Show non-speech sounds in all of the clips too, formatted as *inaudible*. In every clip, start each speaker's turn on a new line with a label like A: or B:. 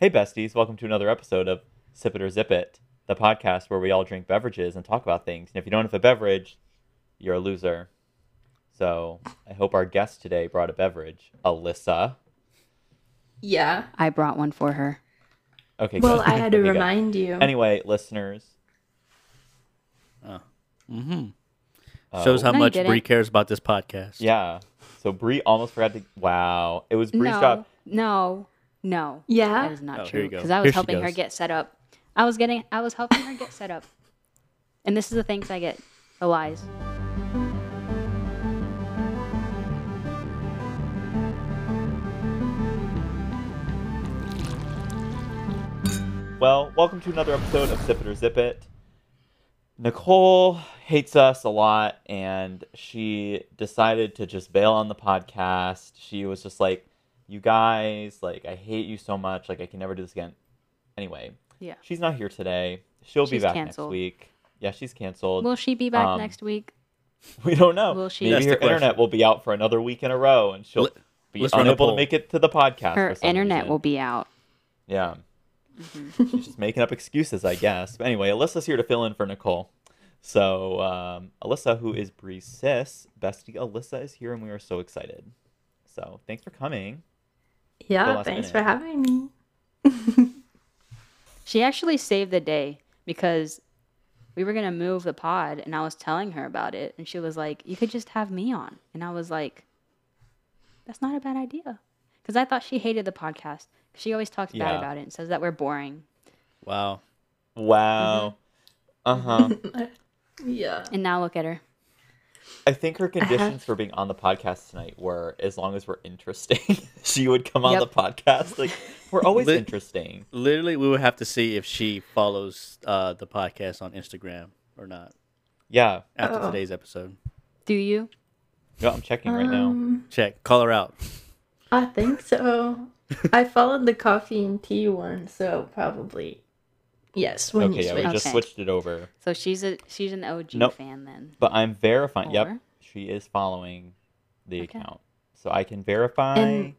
A: Hey, besties, welcome to another episode of Sip It or Zip It, the podcast where we all drink beverages and talk about things. And if you don't have a beverage, you're a loser. So I hope our guest today brought a beverage. Alyssa.
B: Yeah.
C: I brought one for her.
A: Okay,
B: Well,
A: good.
B: I had *laughs* to
A: Okay, good.
B: remind you.
A: Anyway, listeners.
D: Mm-hmm.
A: uh,
D: Shows how
C: No, you
D: much
C: didn't.
D: Bri cares about this podcast.
A: Yeah. So Bri almost forgot to. Wow. It was Bri's
C: no,
A: job.
C: no, no.
B: Yeah.
C: That is not
D: Oh,
C: true. Because I was
D: she
C: helping her get set up. I was getting, I was helping her get set up. And this is the things I get. The lies.
A: Well, welcome to another episode of Zip It or Zip It. Nicole hates us a lot, and she decided to just bail on the podcast. She was just like, "You guys, like, I hate you so much. Like, I can never do this again." Anyway,
C: Yeah.
A: she's not here today. She'll be back
C: canceled.
A: next week. Yeah, she's canceled.
C: Will she be back
A: Um,
C: next week? *laughs*
A: we don't know.
C: will she-
A: Maybe
D: That's
A: her internet will be out for another week in a row, and she'll
D: Let-
A: be
D: let's
A: unable to make it to the podcast.
C: Her internet
A: reason.
C: will be out.
A: Yeah.
C: Mm-hmm.
A: She's just making up excuses, I guess. But anyway, Alyssa's here to fill in for Nicole. So, um, Alyssa, who is Bri's sis, bestie Alyssa is here, and we are so excited. So, thanks for coming. The
B: yeah. Thanks
A: minute.
B: for having me. *laughs*
C: She actually saved the day because we were gonna move the pod, and I was telling her about it, and she was like, "You could just have me on," and I was like, "That's not a bad idea," because I thought she hated the podcast. She always talks bad about it and says that we're boring.
D: Wow.
A: Wow.
C: Mm-hmm.
A: Uh huh. *laughs* *laughs*
B: Yeah.
C: And now look at her.
A: I think her conditions
B: have-
A: for being on the podcast tonight were as long as we're interesting, *laughs* she would come on
C: Yep.
A: the podcast. Like, we're always
D: Lit-
A: interesting.
D: Literally, we would have to see if she follows uh, the podcast on Instagram or not
A: Yeah.
D: after
B: Oh.
D: today's episode.
C: Do you?
A: No, I'm checking right now.
B: Um,
D: Check. Call her out.
B: I think so. *laughs* I followed the coffee and tea one, so probably yes. When
A: Okay,
B: you
A: yeah, we just
C: Okay.
A: switched it over.
C: So she's a she's an OG
A: Nope.
C: fan then.
A: But I'm verifying. Yep, she is following the
C: Okay.
A: account, so I can verify
B: And-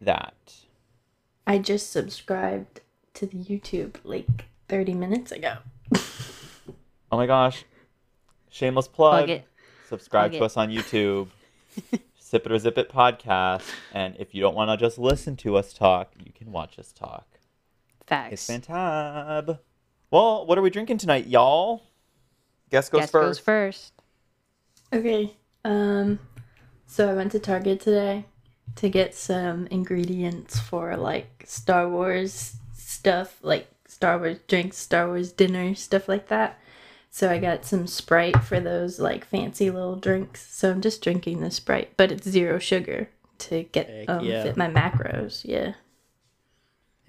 A: that.
B: I just subscribed to the YouTube like 30 minutes ago.
A: Oh my gosh! Shameless plug.
C: Plug it.
A: Subscribe
C: Plug
A: to
C: it.
A: us on YouTube. Sip it or zip it podcast. And if you don't want to just listen to us talk, you can watch us talk. It's
C: Facts.
A: fantab. Well, what are we drinking tonight, y'all? Guess goes
C: Guess
A: first.
C: goes first.
B: Okay. Um so I went to Target today to get some ingredients for like Star Wars stuff, like Star Wars drinks, Star Wars dinner, stuff like that. So I got some Sprite for those like fancy little drinks. So I'm just drinking the Sprite, but it's zero sugar to get um,
D: yeah.
B: fit my macros. Yeah.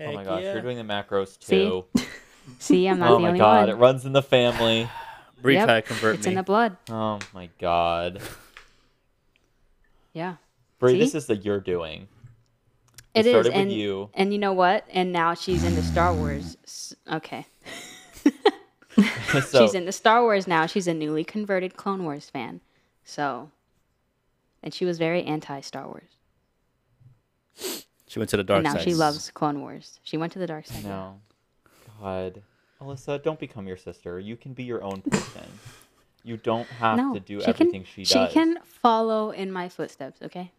A: Oh my gosh,
D: yeah.
A: you're doing the macros too.
C: See, *laughs* See I'm not
A: oh
C: the
A: my
C: only
A: god,
C: one.
A: it runs in the family. *sighs*
D: Bri
C: Yep,
D: tried to convert
C: it's
D: me.
C: in the blood.
A: Oh my god.
C: Yeah.
A: Bri,
C: See?
A: this is the you're doing.
C: It is,
A: started with
C: and
A: you.
C: and you know what? And now she's into Star Wars. Okay, *laughs* *laughs*
A: so,
C: she's into Star Wars now. She's a newly converted Clone Wars fan. So, and she was very anti Star Wars,
D: She went to the dark
C: and now
D: side.
C: she loves Clone Wars. She went to the dark side.
A: No. God. Alyssa, don't become your sister. You can be your own person. you don't have
C: No,
A: to do
C: she
A: everything
C: can,
A: she does.
C: She can follow in my footsteps. Okay,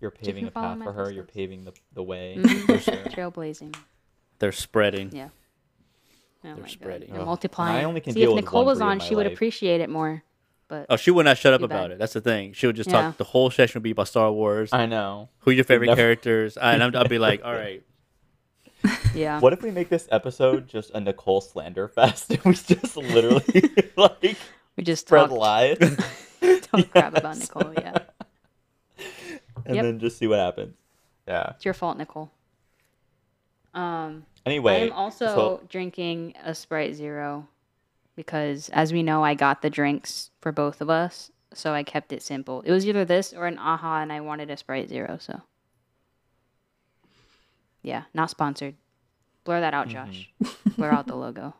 A: You're paving
C: can
A: a path for her. You're paving the, the way. *laughs* For sure.
C: trailblazing.
D: They're spreading.
C: Yeah. Oh my God.
D: spreading.
C: They're
A: Ugh.
C: multiplying.
A: I only can
C: See,
A: deal
C: if
A: with
C: Nicole
A: one
C: was
A: Bri in
C: on,
A: my
C: she would appreciate it more. But
D: Oh, she would not shut up about
C: bad.
D: it. That's the thing. She would just
C: Yeah.
D: talk. The whole session would be about Star Wars.
A: I know.
D: Who your favorite
A: never-
D: characters? And I'm, I'll be like, *laughs* all right.
C: yeah,
A: What if we make this episode just a Nicole slander fest? And we just literally *laughs* like
C: we just
A: spread
C: talk,
A: lies. *laughs*
C: talk crap about Nicole. Yeah,
A: and
C: Yep.
A: then just see what happens. Yeah.
C: it's your fault, Nicole. Um,
A: Anyway,
C: I am also
A: so-
C: drinking a Sprite Zero because, as we know, I got the drinks for both of us, so I kept it simple. It was either this or an AHA, and I wanted a Sprite Zero, so yeah, not sponsored. Blur that out, Josh.
A: Mm-hmm. *laughs*
C: Blur out the logo.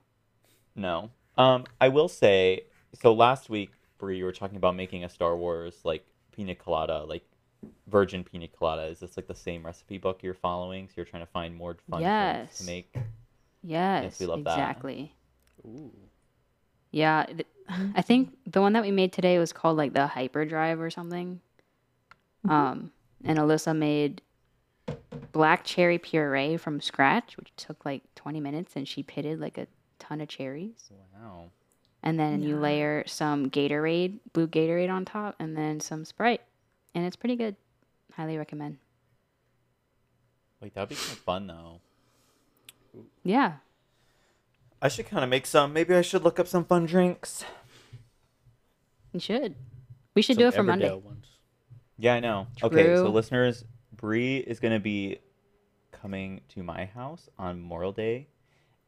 A: No. Um, I will say. So last week, Bri, you were talking about making a Star Wars like pina colada, like virgin pina colada. Is this like the same recipe book you're following? So you're trying to find more fun drinks
C: Yes.
A: to make.
C: Yes,
A: we love that.
C: exactly.
D: Ooh.
C: Yeah, th- I *laughs* think the one that we made today was called like the Hyperdrive or something. Um, and Alyssa made black cherry puree from scratch, which took like 20 minutes, and she pitted like a ton of cherries.
A: Wow.
C: And then you layer some Gatorade, blue Gatorade on top, and then some Sprite, and it's pretty good. Highly recommend.
A: Wait, that'd be kind of fun though.
C: Yeah,
A: I should kind of make some. Maybe I should look up some fun drinks.
C: you should. We should
D: Some
C: do it for Monday.
D: Ones.
A: Yeah, I know. Okay, so listeners, Bri is gonna be coming to my house on Memorial Day,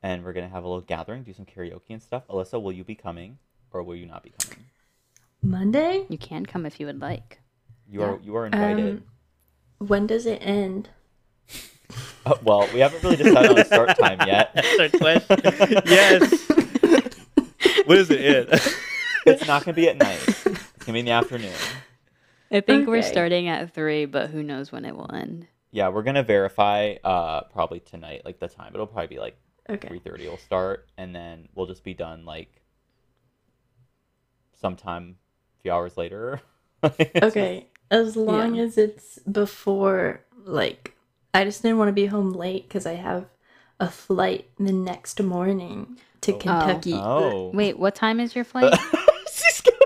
A: and we're gonna have a little gathering, do some karaoke and stuff. Alyssa, will you be coming, or will you not be coming?
B: Monday?
C: You can come if you would like.
A: You are you are invited.
B: Um, when does it end?
A: Oh, well, we haven't really decided on a start *laughs* time yet.
D: That's our question. yes. What is it? It.
A: It's not gonna be at night. It's gonna be in the afternoon.
C: I think we're starting at three, but who knows when it will end.
A: Yeah, we're gonna verify uh probably tonight, like the time. It'll probably be like
B: Okay.
A: three thirty. We'll start, and then we'll just be done like sometime a few hours later. *laughs*
B: Okay. As long
C: Yeah.
B: as it's before, like, I just didn't want to be home late because I have a flight the next morning to
D: Oh.
B: Kentucky.
A: Oh.
C: Wait, what time is your flight? *laughs*
A: She's gonna-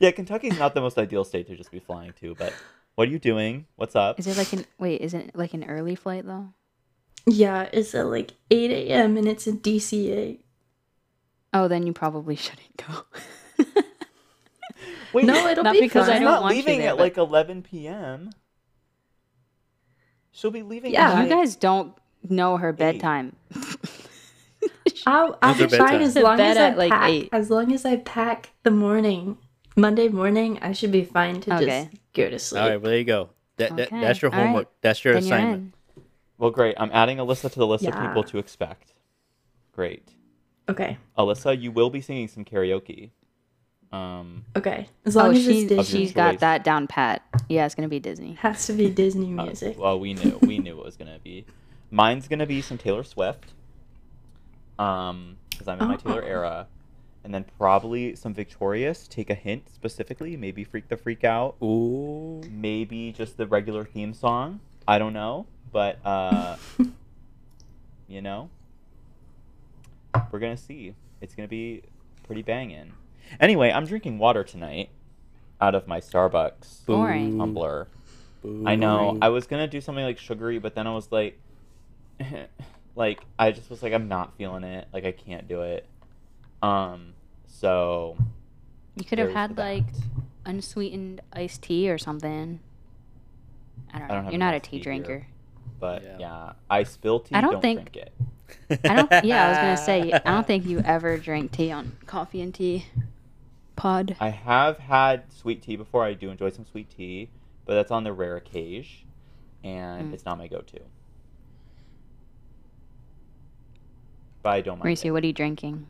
A: yeah, Kentucky's not the most ideal state to just be flying to, but what are you doing? What's up?
C: is it like an wait? Is it like an early flight though?
B: Yeah, it's at like 8 a.m. and it's in DCA.
C: Oh, then you probably *laughs* shouldn't go.
A: Wait,
B: No, it'll
C: Not
B: be
C: because I
A: she's
B: fine.
C: don't
A: not
C: want you
A: leaving
C: there,
A: at
C: but-
A: like 11 p.m. She'll be leaving.
B: Yeah.
C: you guys don't know her bedtime. *laughs*
B: I'll, I'll be
D: her
B: fine as long as I
C: like,
B: pack.
C: eight.
B: As long as I pack the morning, Monday morning, I should be fine to
C: Okay.
B: just go to sleep.
D: All right, well, there you go. That, that
C: Okay,
D: that's your
C: all right.
D: homework. That's your
C: then
D: assignment.
A: Well, great. I'm adding Alyssa to the list of people to expect. Great.
B: Okay,
A: Alyssa, you will be singing some karaoke. Um,
B: okay. As
C: Oh,
B: long as
C: she,
B: it's Disney,
C: she's
A: choice.
C: got that down pat. Yeah, it's gonna be Disney.
B: has to be Disney
A: uh,
B: music.
A: well, we knew. We knew it was gonna be. Mine's gonna be some Taylor Swift. Um, because I'm in my Taylor
B: Oh.
A: era, and then probably some Victorious. Take a hint specifically. Maybe Freak the Freak Out.
D: Ooh.
A: Maybe just the regular theme song. I don't know, but uh, *laughs* you know, we're gonna see. It's gonna be pretty banging. Anyway, I'm drinking water tonight out of my Starbucks
C: Boring.
A: tumbler.
D: Boo.
A: I know. I was gonna do something like sugary, but then I was like, *laughs* like I just was like, I'm not feeling it. Like I can't do it. Um. So.
C: You could have had
A: that.
C: like unsweetened iced tea or something. I don't
A: I don't
C: You're not a
A: iced
C: tea
A: tea here.
C: drinker.
A: But
D: Yeah.
A: yeah, I spill tea.
C: I don't
A: don't
C: think-
A: drink it.
C: I don't. Yeah, I was gonna say. I don't *laughs* think you ever drink tea on coffee and tea pod.
A: I have had sweet tea before. I do enjoy some sweet tea, but that's on the rare occasion, and
C: Mm.
A: it's not my go-to. But I don't mind.
C: Mauricio,
A: it.
C: what are you drinking?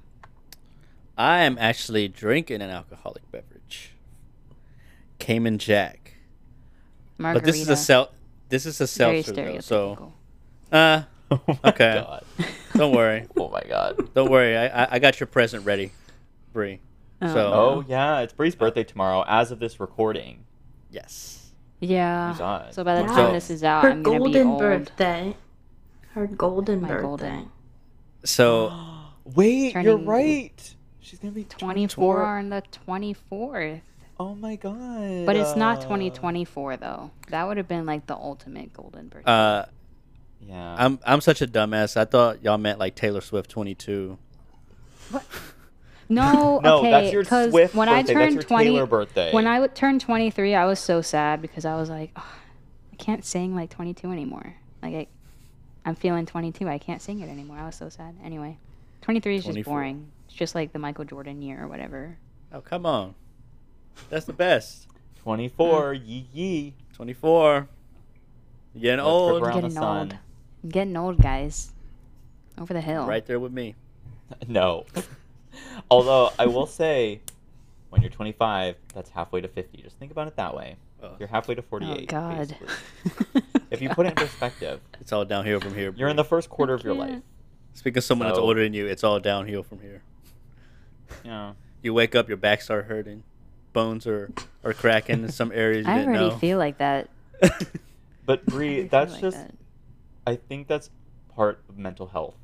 D: I am actually drinking an alcoholic beverage. Cayman Jack.
C: Margarita.
D: But this is a sel- This is a
C: Very
D: seltzer, though, so uh, *laughs*
A: Oh
D: Okay.
A: god.
D: don't worry, *laughs*
A: Oh my god.
D: don't worry. I, I I got your present ready, Bri.
C: Oh,
D: So-
A: Oh yeah, it's Bri's birthday tomorrow. As of this recording,
D: Yes.
C: Yeah. So by the
B: Yeah.
C: time this is out,
B: Her
C: I'm gonna be
B: golden
C: old.
B: birthday. Her golden
C: My
B: birthday.
C: golden.
D: So *gasps*
A: wait, you're right. She's gonna be
C: 24
A: 24.
C: on the 24th.
A: Oh my god.
C: But it's not
A: uh,
C: 2024 though. That would have been like the ultimate golden birthday.
D: uh,
A: Yeah.
D: I'm I'm such a dumbass. I thought y'all meant like Taylor Swift 22.
C: No, *laughs*
A: no,
C: okay,
A: that's your
C: 'cause
A: Swift
C: when
A: birthday.
C: I
A: that's
C: turned
A: your
C: 20
A: Taylor birthday.
C: when I would turn 23, I was so sad because I was like, "Ugh, I can't sing like 22 anymore. Like I, I'm feeling 22. I can't sing it anymore. I was so sad. Anyway, 23 is just boring. It's just like the Michael Jordan year or whatever.
D: Oh come on, that's the best.
A: 24,
C: Mm.
A: yee yee.
D: 24. You're getting
A: Let's
D: old.
A: rip around
C: Getting
A: the sun.
C: old. I'm getting old, guys. Over the hill.
D: Right there with me. *laughs*
A: No. *laughs* Although I will say, when you're 25, that's halfway to 50. Just think about it that way. You're halfway to 48.
C: Oh God. *laughs*
A: If you put it in perspective,
D: It's all downhill from here.
A: you're in the first quarter
C: I
A: of your
C: can't.
A: life.
D: Speaking of someone that's older than you, it's all downhill from here.
A: Yeah.
D: You wake up, your back start hurting, bones are are cracking in some areas you
C: I
D: didn't
C: already
D: know.
C: feel like that. *laughs*
A: But
C: I Bri,
A: that's
C: like
A: just
C: that.
A: I think that's part of mental health.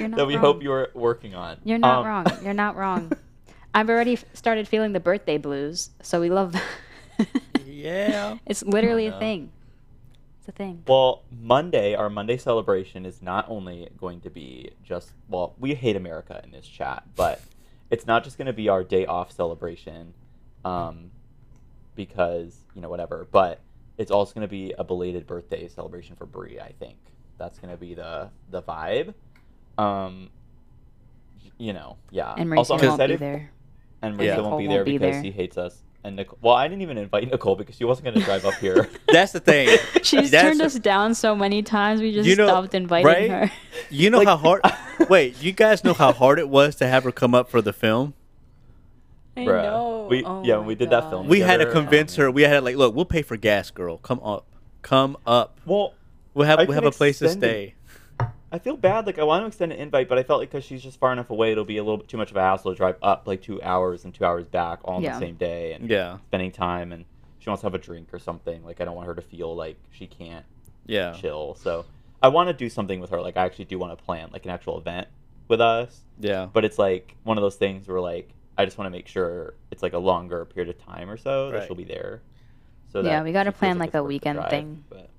C: You're not
A: that we
C: wrong.
A: hope you're working on.
C: You're not
A: Um,
C: wrong. You're not *laughs* wrong. I've already f- started feeling the birthday blues, so we love. *laughs*
D: yeah.
C: it's literally a thing. It's a thing.
A: Well, Monday, our Monday celebration is not only going to be just, well, we hate America in this chat, but it's not just going to be our day off celebration um, because, you know, whatever, but it's also going to be a belated birthday celebration for Bri, I think. That's going to be the, the vibe. Um, you know, yeah.
C: And
A: also,
C: Mauricio
A: I'm
C: won't be
A: excited-
C: there.
A: And
D: Yeah.
A: Won't
C: Nicole
A: be
C: won't
A: there
C: be
A: because
C: there.
A: he hates us. And Nicole, well, I didn't even invite Nicole because she wasn't going to drive up here. *laughs*
D: That's the thing. *laughs*
C: She's
D: That's-
C: turned us down so many times. We just
D: You know,
C: stopped inviting
D: right?
C: her.
D: You know
A: Like-
D: how hard. *laughs* Wait, you guys know how hard it was to have her come up for the film?
C: I
A: Bruh.
C: know.
A: We-
C: Oh
A: yeah, when we did that film
C: God.
D: We had to convince
A: um,
D: her. We had to like, look, we'll pay for gas, girl. Come up, come up.
A: well,
D: We'll have
A: I
D: we'll have a place to
A: stay. it.
D: Stay.
A: I feel bad. Like I want to extend an invite, but I felt like because she's just far enough away, it'll be a little bit too much of a hassle to drive up like two hours and two hours back all on
C: Yeah.
A: the same day and
D: Yeah,
A: spending time. And she wants to have a drink or something. Like I don't want her to feel like she can't
D: yeah,
A: chill. So I want to do something with her. Like I actually do want to plan like an actual event with us.
D: yeah.
A: But it's like one of those things where like I just want to make sure it's like a longer period of time or so that she'll be there. So
C: Yeah, we gotta plan, like,
A: it's
C: a weekend
A: drive,
C: thing.
A: But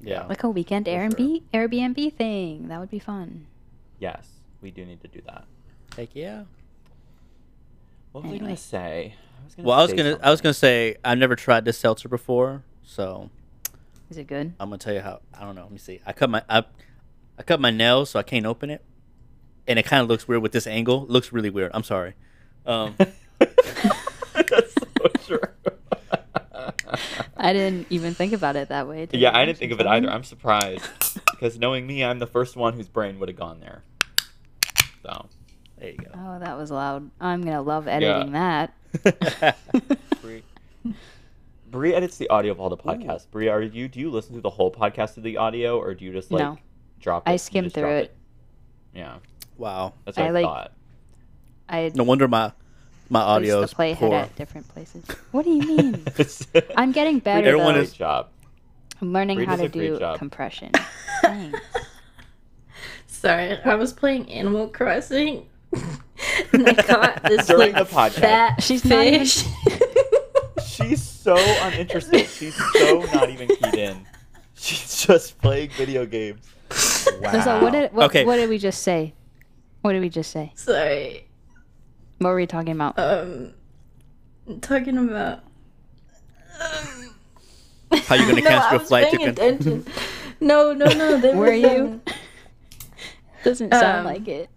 D: Yeah.
C: Like a weekend
A: For
C: Airbnb Airbnb thing. That would be fun.
A: yes, we do need to do that.
D: Heck yeah.
A: What was I
C: Anyway.
A: gonna say? I was gonna
D: Well, I was
A: say
D: gonna I was gonna say I've never tried this seltzer before, so
C: Is it good?
D: I'm gonna tell you how. I don't know. Let me see. I cut my I, I cut my nails, so I can't open it, and it kind of looks weird with this angle. It looks really weird. I'm sorry. Um, *laughs*
A: That's so true.
C: I didn't even think about it that way.
A: yeah, I didn't think of it either. I'm surprised *laughs* because knowing me, I'm the first one whose brain would have gone there. So
D: there you go.
C: Oh, that was loud. I'm gonna love editing that. *laughs*
A: Bri, Bri edits the audio of all the podcasts. Bri, are you? Do you listen to the whole podcast of the audio, or do you just like
C: No.
A: drop it?
C: I skim through
A: drop
C: it.
A: Yeah,
D: wow.
A: that's what I,
C: I, like,
A: thought.
C: I
D: No wonder my my audio is
C: the playhead
D: poor.
C: at different places. What do you mean? *laughs* I'm getting better
A: does a
D: Everyone
C: though.
A: great
D: is-
A: job.
C: I'm learning
A: Bri
C: how to do
A: job.
C: compression. *laughs* Thanks.
B: Sorry, I was playing Animal Crossing. *laughs* and I caught this
A: During
B: like
A: the podcast.
B: fat
C: She's not even-
B: fish.
A: She's so uninterested. She's so not even keyed in. She's just playing video games. Wow.
C: So what did what,
D: Okay.
C: what did we just say? What did we just say?
B: Sorry.
C: What were we talking about?
B: Um, talking about. Um,
D: How you gonna *laughs*
B: no,
D: cancel
B: I
D: your
B: was
D: flight to
B: paying attention. No, no, no. *laughs* There
C: Were you? Doesn't sound
B: Um,
C: like it.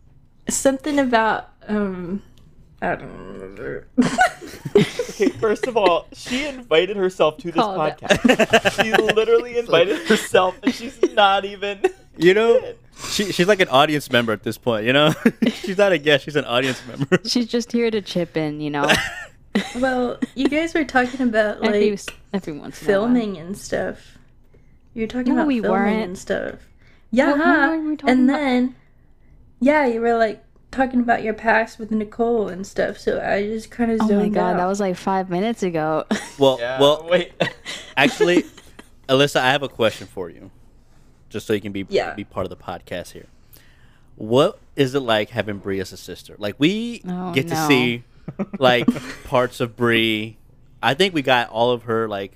B: something about um. I don't remember.
A: Okay, first of all, she invited herself to this
C: Call
A: podcast. she literally *laughs* invited herself, and she's not even.
D: You know, she she's like an audience member at this point. You know, *laughs* she's not a guest; she's an audience member. *laughs*
C: She's just here to chip in, you know. *laughs*
B: well, you guys were talking about like
C: every once in a while.
B: filming and stuff. You were talking
C: No,
B: about
C: we
B: filming
C: weren't.
B: and stuff. Yeah,
C: What- what we
B: and
C: about?
B: then yeah, you were like talking about your past with Nicole and stuff. So I just kind of
C: Oh
B: zoned
C: my god,
B: out.
C: that was like five minutes ago.
D: well,
A: Yeah,
D: well,
A: wait.
D: actually, Alyssa, I have a question for you, just so you can be
B: Yeah.
D: be part of the podcast here. What is it like having Bri as a sister? Like we
C: Oh,
D: get to see *laughs* like parts of Bri. I think we got all of her like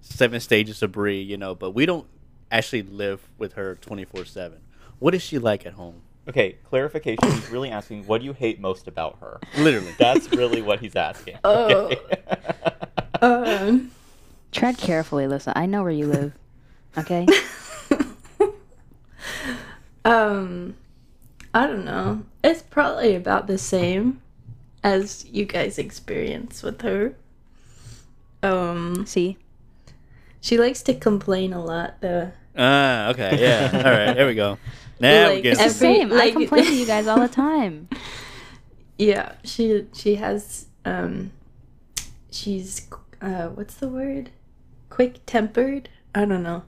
D: seven stages of Bri, you know, but we don't actually live with her twenty four seven. What is she like at home?
A: Okay, clarification. He's really asking, what do you hate most about her?
D: Literally.
A: That's really what he's asking.
B: Oh.
A: Okay.
B: um,
C: Tread carefully, Lisa. I know where you live. *laughs* Okay?
B: Um, I don't know. It's probably about the same as you guys experience with her. Um,
C: See?
B: she likes to complain a lot though.
D: Ah, okay, yeah. *laughs* All right, there we go. Now we get
C: It's the
B: Every-
C: same. I complain to you *laughs* guys all the time.
B: Yeah, she she has um she's uh what's the word? Quick tempered? I don't know.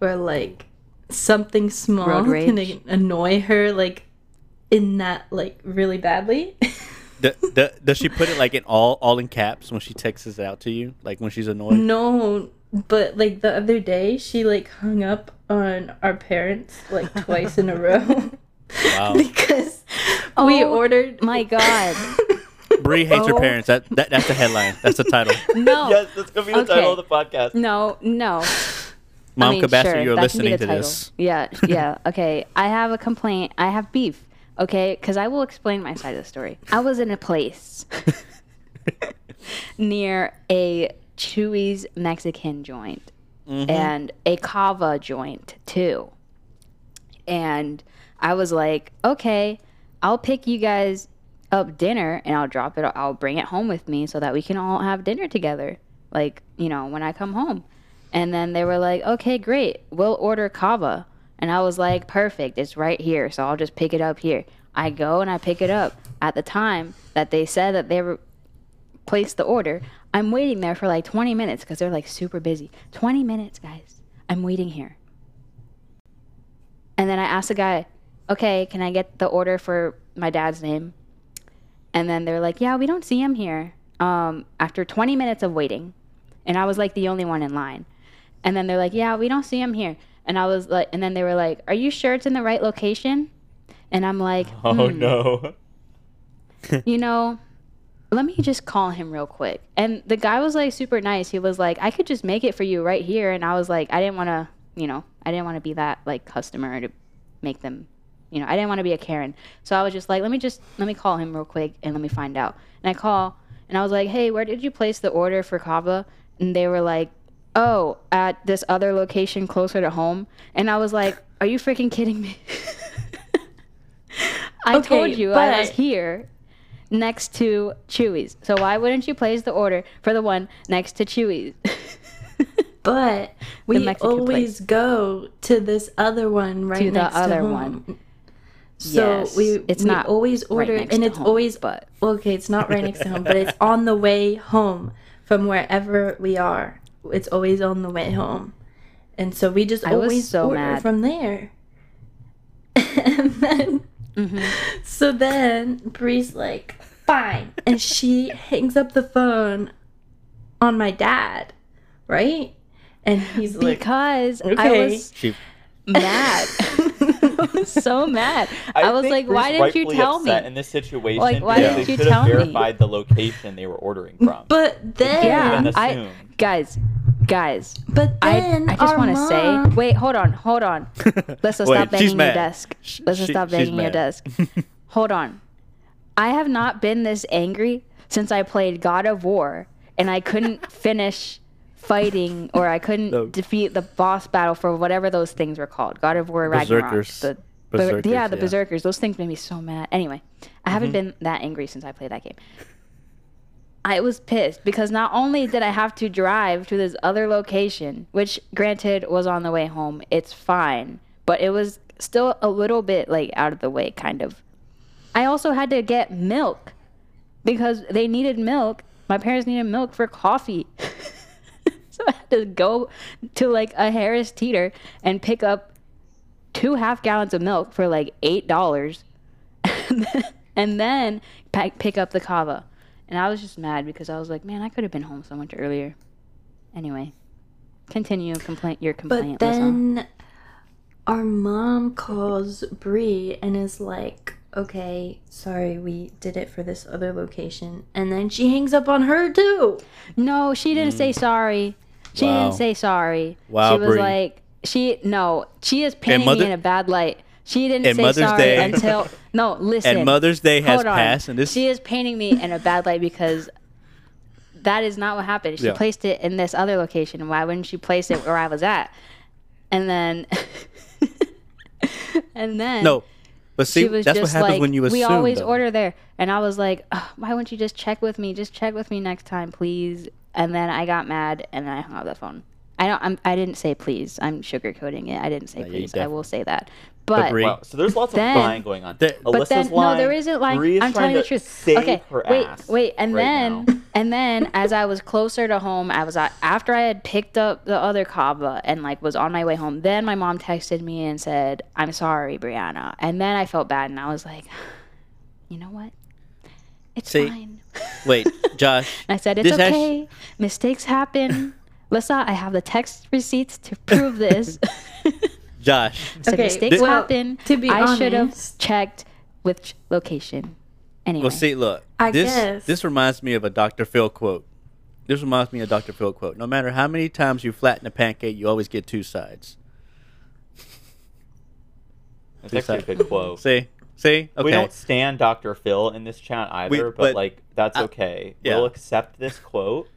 B: Or like something small can annoy her like in that like really badly. *laughs*
D: D- d- does she put it like in all all in caps when she texts it out to you? Like when she's annoyed?
B: no, but like the other day she like hung up on our parents like twice in a row *laughs*
D: Wow. *laughs*
B: because we
C: Oh
B: ordered
C: My God.
D: Bri hates her
C: Oh.
D: parents. That, that that's the headline. That's the title.
C: No.
A: Yes, that's gonna be the
C: Okay.
A: title of the podcast.
C: No, no.
D: Mom
C: I mean, sure,
D: you're
C: that can be
D: listening to
C: title.
D: this.
C: Yeah, yeah. *laughs* Okay, I have a complaint. I have beef. Okay, because I will explain my side of the story. I was in a place *laughs* near a Chuy's Mexican joint
D: Mm-hmm.
C: and a Cava joint too. And I was like, okay, I'll pick you guys up dinner and I'll drop it, I'll bring it home with me so that we can all have dinner together. Like, you know, when I come home. And then they were like, okay, great, we'll order Cava. And I was like, perfect, it's right here. So I'll just pick it up here. I go and I pick it up. At the time that they said that they were placed the order, I'm waiting there for like 20 minutes because they're like super busy. 20 minutes, guys. I'm waiting here. And then I asked the guy, okay, can I get the order for my dad's name? And then they're like, yeah, we don't see him here. Um, after 20 minutes of waiting, and I was like the only one in line. And then they're like, yeah, we don't see him here. And I was like, and then they were like, are you sure it's in the right location? And I'm like,
A: Oh
C: "Hmm,
A: no. *laughs*
C: you know, let me just call him real quick. And the guy was like super nice. He was like, I could just make it for you right here. And I was like, I didn't want to, you know, I didn't want to be that like customer to make them, you know, I didn't want to be a Karen. So I was just like, let me just, let me call him real quick and let me find out. And I call and I was like, hey, where did you place the order for Cava? And they were like, oh, at this other location closer to home. And I was like, are you freaking kidding me? *laughs* I
B: Okay,
C: told you I was here next to Chuy's. So why wouldn't you place the order for the one next to Chuy's? *laughs*
B: But we always go to this other one right
C: To the
B: next
C: other
B: to home.
C: one.
B: So
C: Yes.
B: we
C: It's
B: we
C: not
B: always
C: right
B: order
C: next
B: and it's
C: home,
B: always
C: but-
B: okay. It's not right next to home, but it's on the way home from wherever we are. It's always on the way home, and so we just
C: I was
B: always
C: so
B: order
C: mad.
B: from there. *laughs* and then,
C: Mm-hmm. *laughs*
B: so then Bri's like, "Fine," and she hangs up the phone on my dad, right? And he's like,
C: because I was
D: She
C: mad. *laughs* I *laughs* was so mad. I, was
A: think
C: like, why didn't you tell me?
A: in this situation?
C: Like, why
A: because
B: didn't
A: they
C: you
A: should have
C: tell me?
A: verified the location they were ordering from.
B: But then,
C: Yeah, I, guys, guys.
B: but then
C: I just want to say, wait, hold on, hold on. *laughs* Let's
D: Wait,
C: stop banging your desk. Let's
D: she-
C: stop banging your desk. *laughs* hold on. I have not been this angry since I played God of War and I couldn't finish fighting or I couldn't *laughs*
D: No.
C: defeat the boss battle for whatever those things were called. God of War Ragnarok.
D: Berserkers.
C: The,
D: Berserkers,
C: yeah, the
D: yeah.
C: berserkers. Those things made me so mad. Anyway, I haven't
D: Mm-hmm.
C: been that angry since I played that game. I was pissed because not only did I have to drive to this other location, which granted was on the way home, it's fine, but it was still a little bit like out of the way, kind of. I also had to get milk because they needed milk. My parents needed milk for coffee. *laughs* *laughs* so I had to go to like a Harris Teeter and pick up two half gallons of milk for like eight dollars *laughs* and then, and then pack, pick up the Cava and i was just mad because i was like man i could have been home so much earlier anyway continue complaint your
B: But
C: complaint Lisa.
B: then our mom calls Bri and is like, "Okay, sorry, we did it for this other location." And then she hangs up on her too.
C: no she didn't say mm. sorry she.
D: Wow.
C: didn't say sorry
D: Wow,
C: she was like she no she is painting
D: Mother-
C: me in a bad light she didn't
D: And
C: say
D: Mother's
C: sorry
D: Day-
C: until no *laughs* listen
D: and Mother's Day has passed, and this
C: she is painting me in a bad light because that is not what happened. She
D: Yeah.
C: placed it in this other location. Why wouldn't she place it where I was at? And then, *laughs* and then
D: no. But see, that's what happens
C: like,
D: when you assume.
C: we always
D: though.
C: order there. And I was like, "Ugh, why wouldn't you just check with me? Just check with me next time, please. And then I got mad and then I hung up the phone. I don't. I'm, I didn't say please. I'm sugarcoating it. I didn't say
D: No, you
C: please. I will say that. But
D: Bri-
A: Wow. So there's lots of
C: Then-
A: lying going on.
D: There-
C: but
A: Alyssa's
C: then
A: lying.
C: no, there isn't like
A: Bri is
C: I'm telling you the truth.
A: Save
C: okay,
A: her
C: wait,
A: ass
C: wait, and
A: right
C: then
A: now.
C: and then as I was closer to home, I was at, after I had picked up the other Cava and like was on my way home. Then my mom texted me and said, "I'm sorry, Brianna," and then I felt bad and I was like, *sighs* you know what? It's
D: See?
C: fine.
D: Wait, Josh.
C: And *laughs* I said, It's
D: This has-
C: okay. Mistakes happen. *laughs* Lissa, I have the text receipts to prove this. *laughs*
D: Josh.
C: I said,
B: Okay,
C: mistakes
B: well,
C: happen.
B: to be
C: I should have checked which location. Anyway.
D: Well, see, look.
B: I
D: this
B: guess.
D: this reminds me of a Dr. Phil quote. This reminds me of a Dr. Phil quote. No matter how many times you flatten a pancake, you always get two sides.
A: It's
D: Two
A: actually a good quote.
D: See, see. Okay.
A: We don't stand Dr. Phil in this chat either, but,
D: but
A: like that's
D: I-
A: okay.
D: yeah.
A: We'll accept this quote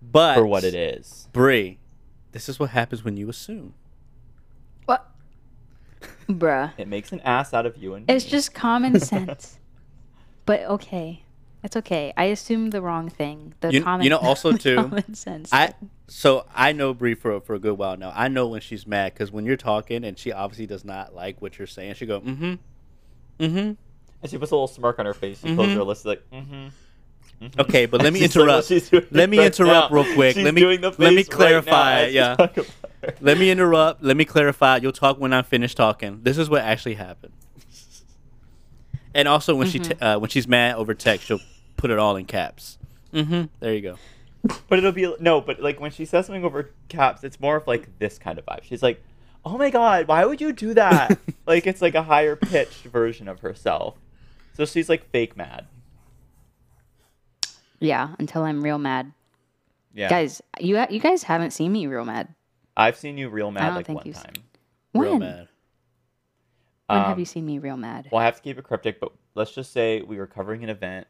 D: but
A: for what it is.
D: Bri, this is what happens when you assume.
C: what? Bruh.
A: It makes an ass out of you and
C: It's
A: me.
C: just common *laughs* sense. but okay. It's okay. I assumed the wrong thing. The
D: You-
C: common
D: you know, also, *laughs* too,
C: common sense.
D: I so I know Bri for for a good while now. I know when she's mad because when you're talking and she obviously does not like what you're saying, she go mm-hmm, mm-hmm.
A: and she puts a little smirk on her face. She closes
D: Mhm.
A: her lips like, mm-hmm.
D: Okay, but let me *laughs*
A: She's like what
D: interrupt.
A: she's doing
D: Let me
A: right
D: interrupt
A: now.
D: real quick.
A: She's
D: Let me-
A: doing the
D: let me
A: face right
D: clarify,
A: as
D: yeah.
A: talk about her.
D: Let me interrupt. Let me clarify. You'll talk when I'm finished talking. This is what actually happened. And also, when she
C: Mm-hmm.
D: t- uh, when she's mad over text, she'll put it all in caps. Mm-hmm. There you go.
A: But it'll be no, but like when she says something over caps, it's more of like this kind of vibe. She's like, "Oh my god, why would you do that?" *laughs* like it's like a higher pitched version of herself. So she's like fake mad.
C: yeah, until I'm real mad.
A: Yeah,
C: Guys, you you guys haven't seen me real mad.
A: I've seen you real mad like one
C: you've
A: time.
C: When?
D: Real mad.
C: When
A: Um,
C: have you seen me real mad?
A: Well, I have to keep it cryptic, but let's just say we were covering an event,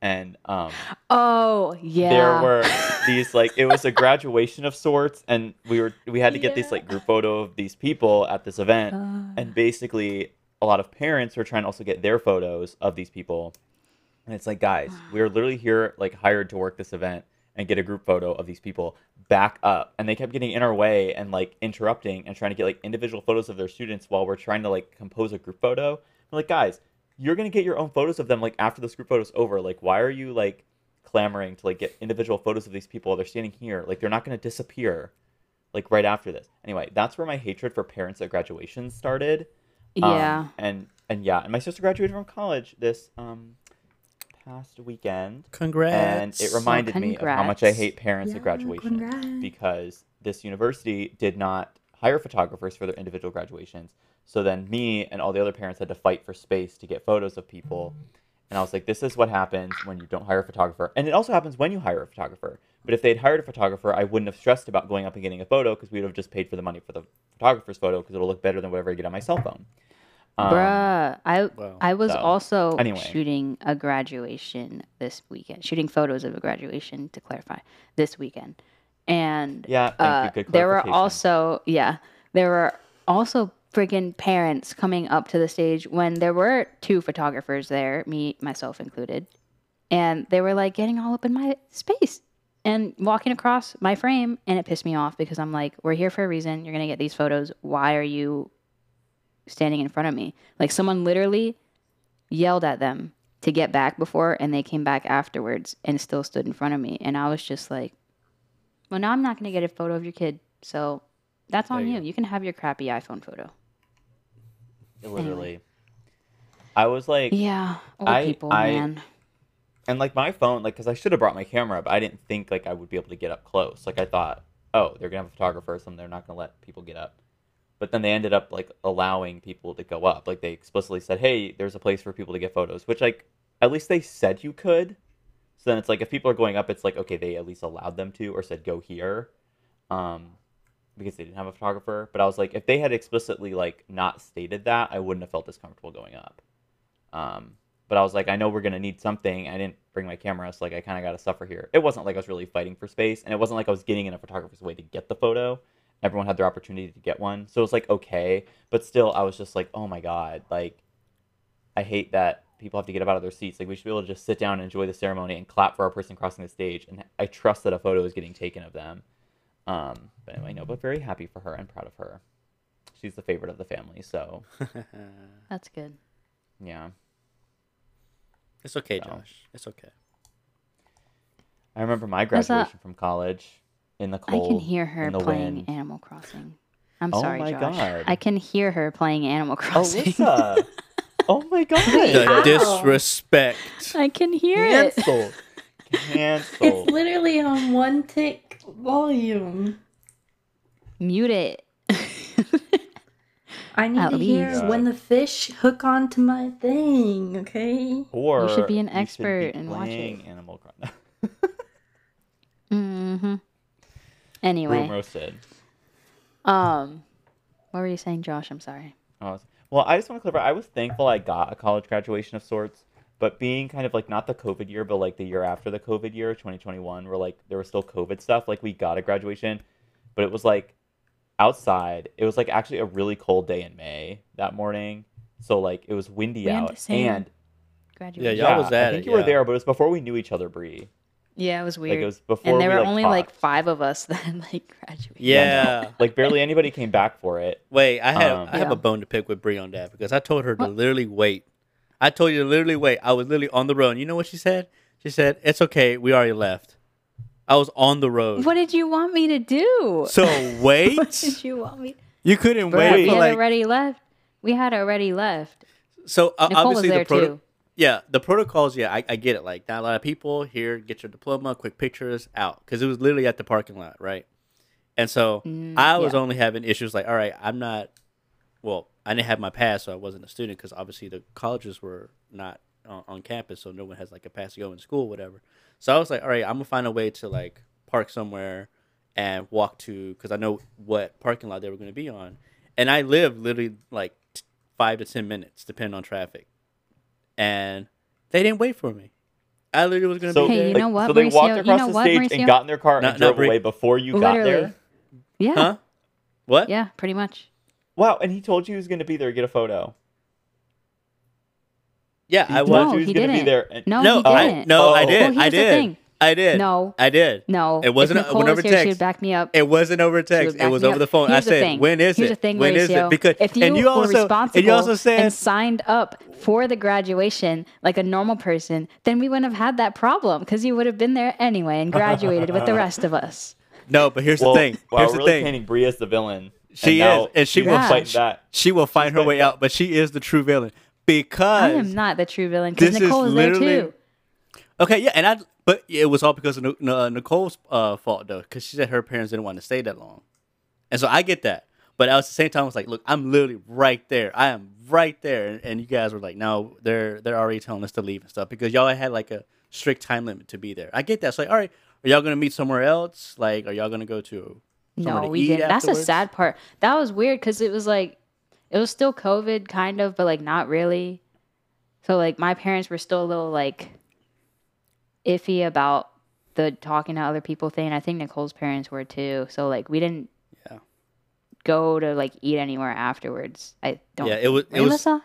A: and um,
C: Oh yeah.
A: there were these like it was a *laughs* graduation of sorts, and we were we had to get this
C: Yeah.
A: like group photo of these people at this event,
C: Uh,
A: and basically a lot of parents were trying to also get their photos of these people and it's like guys *sighs* we're literally here like hired to work this event and get a group photo of these people back up and they kept getting in our way and like interrupting and trying to get like individual photos of their students while we're trying to like compose a group photo we're like guys you're gonna get your own photos of them like after this group photo's over like why are you like clamoring to like get individual photos of these people while they're standing here like they're not gonna disappear like right after this anyway that's where my hatred for parents at graduation started um,
C: yeah.
A: and and yeah, and my sister graduated from college this um past weekend,
D: Congrats.
A: and it reminded me of how much I hate parents
B: Yeah,
A: at graduation
B: congrats.
A: because this university did not hire photographers for their individual graduations. So then me and all the other parents had to fight for space to get photos of people. And I was like, this is what happens when you don't hire a photographer. And it also happens when you hire a photographer. But if they'd hired a photographer, I wouldn't have stressed about going up and getting a photo because we would have just paid for the money for the photographer's photo because it'll look better than whatever I get on my cell phone. Um,
C: Bruh, I
D: Wow.
C: I was
A: so,
C: also
A: anyway.
C: shooting a graduation this weekend, shooting photos of a graduation to clarify this weekend, and
A: Yeah, thank
C: uh,
A: you. Good
C: there were also yeah, there were also friggin' parents coming up to the stage when there were two photographers there, me myself included, and they were like getting all up in my space and walking across my frame, and it pissed me off because I'm like, we're here for a reason. You're gonna get these photos. Why are you standing in front of me. Like someone literally yelled at them to get back before and they came back afterwards and still stood in front of me. And I was just like, well, now I'm not going to get a photo of your kid. So that's on
D: you
C: you. You can have your crappy iPhone photo.
A: literally. I was like,
C: Yeah. Old
A: I-
C: people,
A: I-
C: man.
A: and like my phone, like, because I should have brought my camera, but I didn't think like I would be able to get up close. Like I thought, oh, they're gonna have a photographer, so they're not gonna let people get up. But then they ended up like allowing people to go up. Like they explicitly said, hey, there's a place for people to get photos, which like at least they said you could. So then it's like if people are going up, it's like okay, they at least allowed them to, or said go here, um, because they didn't have a photographer. But I was like, if they had explicitly like not stated that, I wouldn't have felt as comfortable going up. Um, but I was like, I know we're gonna need something. I didn't bring my camera, so like I kind of got to suffer here. It wasn't like I was really fighting for space, and it wasn't like I was getting in a photographer's way to get the photo. Everyone had their opportunity to get one, so it was like okay. But still, I was just like, oh my god, like I hate that people have to get up out of their seats. Like we should be able to just sit down and enjoy the ceremony and clap for our person crossing the stage. And I trust that a photo is getting taken of them. Um, but anyway, no, but very happy for her and proud of her. She's the favorite of the family, so *laughs*
C: That's good.
A: yeah.
D: it's okay,
A: So.
D: Josh. It's okay.
A: I remember my
C: How's that?
A: graduation from college in the cold.
C: I can hear her
A: in the
C: playing
A: wind.
C: Animal Crossing. I'm
A: Oh
C: sorry,
A: my
C: Josh.
A: God.
C: I can hear her playing Animal Crossing.
A: Alyssa. *laughs* oh my god.
D: The
B: Ow.
D: disrespect.
C: I can hear it. *laughs*
A: Cancel.
B: It's literally on one tick volume.
C: Mute it.
B: I need
C: At
B: to hear
C: least.
B: when the fish hook onto my thing, okay?
A: Or you
C: should be an
A: you be
C: expert and watch
A: playing
C: it.
A: Animal Crossing. *laughs*
C: mm-hmm.
A: Room
C: Anyway,
A: roasted.
C: um, what were you saying, Josh? I'm sorry.
A: Oh, well, I just want to clarify. I was thankful I got a college graduation of sorts, but being kind of like not the COVID year, but like the year after the COVID year, 2021, where like there was still COVID stuff. Like we got a graduation, but it was like outside. It was like actually a really cold day in May that morning. So like it was windy
C: We
A: out, and
C: Graduation.
D: Yeah, y'all was
A: I think
D: it,
A: you were
D: yeah.
A: there, but it was before we knew each other, Bri.
C: Yeah, it was weird.
A: Like it was before.
C: and there
A: we,
C: were
A: like,
C: only like five of us *laughs* that like graduated.
D: Yeah.
A: like barely anybody came back for it.
D: Wait, I have
A: Um,
D: I have
C: Yeah.
D: a bone to pick with Bri on that because I told her to
C: What?
D: literally wait. I told you to literally wait. I was literally on the road. And you know what she said? She said, "It's okay. We already left." I was on the road.
C: What did you want me to do?
D: So *laughs* wait.
C: what did you want me?
D: you couldn't
C: Bruh,
D: wait
C: we had
D: like.
C: already left. We had already left.
D: So uh,
C: Nicole was
D: obviously
C: there
D: the proto-
C: too.
D: Yeah, the protocols. Yeah, I, I get it. Like not a lot of people here. Get your diploma, quick pictures, out. Because it was literally at the parking lot, right? And so
C: Mm,
D: I was
C: yeah.
D: only having issues like, all right, I'm not. Well, I didn't have my pass, so I wasn't a student because obviously the colleges were not on, on campus, so no one has like a pass to go in school, whatever. So I was like, all right, I'm gonna find a way to like park somewhere and walk to because I know what parking lot they were gonna be on, and I live literally like t- five to ten minutes, depending on traffic, and they didn't wait for me. I literally was gonna
A: So,
D: be
C: Hey,
D: there.
C: you know what,
A: so they
C: Mauricio?
A: walked
C: You
A: across
C: know
A: the
C: what,
A: stage
C: Mauricio?
A: and got in their car and
D: no,
A: drove
D: Bri-
A: away before you got there.
C: Yeah.
D: Huh? What?
C: Yeah, pretty much.
A: Wow, and he told you he was going to be there to get a photo.
D: Yeah,
A: He
D: I
A: told
D: was.
C: No,
A: you he was going to be there. And,
C: No,
D: no,
C: he
D: I
C: didn't.
D: no, I
A: Oh.
D: did.
C: Well,
D: I did. I did.
C: No.
D: I did.
C: No,
D: It wasn't-
C: If
D: it went over
C: was here, She
D: text.
C: would back me up.
D: It wasn't over text. It was over
C: up.
D: the phone.
C: Here's
D: I said,
C: thing.
D: "When is
C: Here's
D: it?
C: the thing,
D: when is
C: Mauricio.
D: it?" Because
C: if you
D: and you
C: were
D: also
C: responsible
D: and you also said
C: and signed up for the graduation like a normal person, then we wouldn't have had that problem because you would have been there anyway and graduated with the *laughs* rest of us.
D: no. But here's
A: well,
D: the thing.
A: Wow,
D: Here's
A: we're
D: the
A: really
D: thing.
A: painting Bri as the villain.
D: She
A: now
D: is, and she will
A: fight that.
D: She will find her way out, but she is the true villain because
C: I am not the true villain because
D: this is
C: Nicole is there too.
D: Okay, yeah, and I but it was all because of uh, Nicole's uh, fault though, because she said her parents didn't want to stay that long, and so I get that. But at the same time, I was like, look, I'm literally right there. I am right there, and, and you guys were like, no, they're they're already telling us to leave and stuff because y'all had like a strict time limit to be there. I get that. So like, all right, are y'all gonna meet somewhere else? Like, are y'all gonna go to? Somewhere
C: No, we didn't. That's
D: a
C: sad part. That was weird because it was like, it was still COVID kind of, but like not really. So like my parents were still a little like iffy about the talking to other people thing. I think Nicole's parents were too. So like we didn't
D: Yeah.
C: go to like eat anywhere afterwards. I don't.
D: Yeah, it was- it was-
C: Alyssa?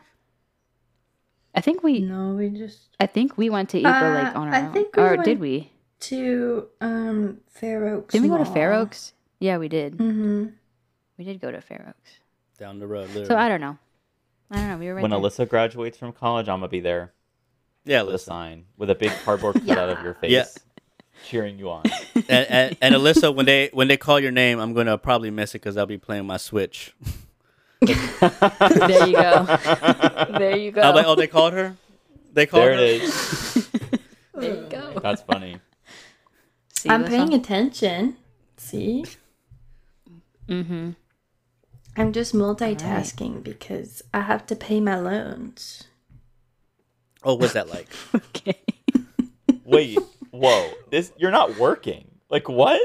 C: I think we.
B: No, we just
C: I think we went to eat, but like
B: Uh,
C: on our
B: I
C: own.
B: think we
C: or
B: went-
C: did we?
B: to um Fair Oaks.
C: Didn't we go to Fair
B: Mall.
C: Oaks? Yeah, we did.
B: Mm-hmm.
C: We did go to Fair Oaks.
D: down the road. Literally.
C: So I don't know. I don't know. We were right
A: when
C: there.
A: Alyssa graduates from college, I'm gonna be there
D: yeah,
A: with a sign with a big cardboard *laughs* cutout of your face,
D: Yeah.
A: cheering you on. *laughs*
D: and, and, and Alyssa, when they when they call your name, I'm gonna probably miss it because I'll be playing my Switch. *laughs*
C: there you go. There you go.
D: I'm like, oh, they called her. They called
A: there
D: her.
A: it is.
C: there you go.
A: That's funny.
C: See,
B: I'm
C: Alyssa?
B: paying attention. See,
C: Mm-hmm.
B: I'm just multitasking because I have to pay my loans.
D: Oh, what's that like? *laughs*
C: Okay. *laughs*
A: Wait, whoa, this you're not working. Like what?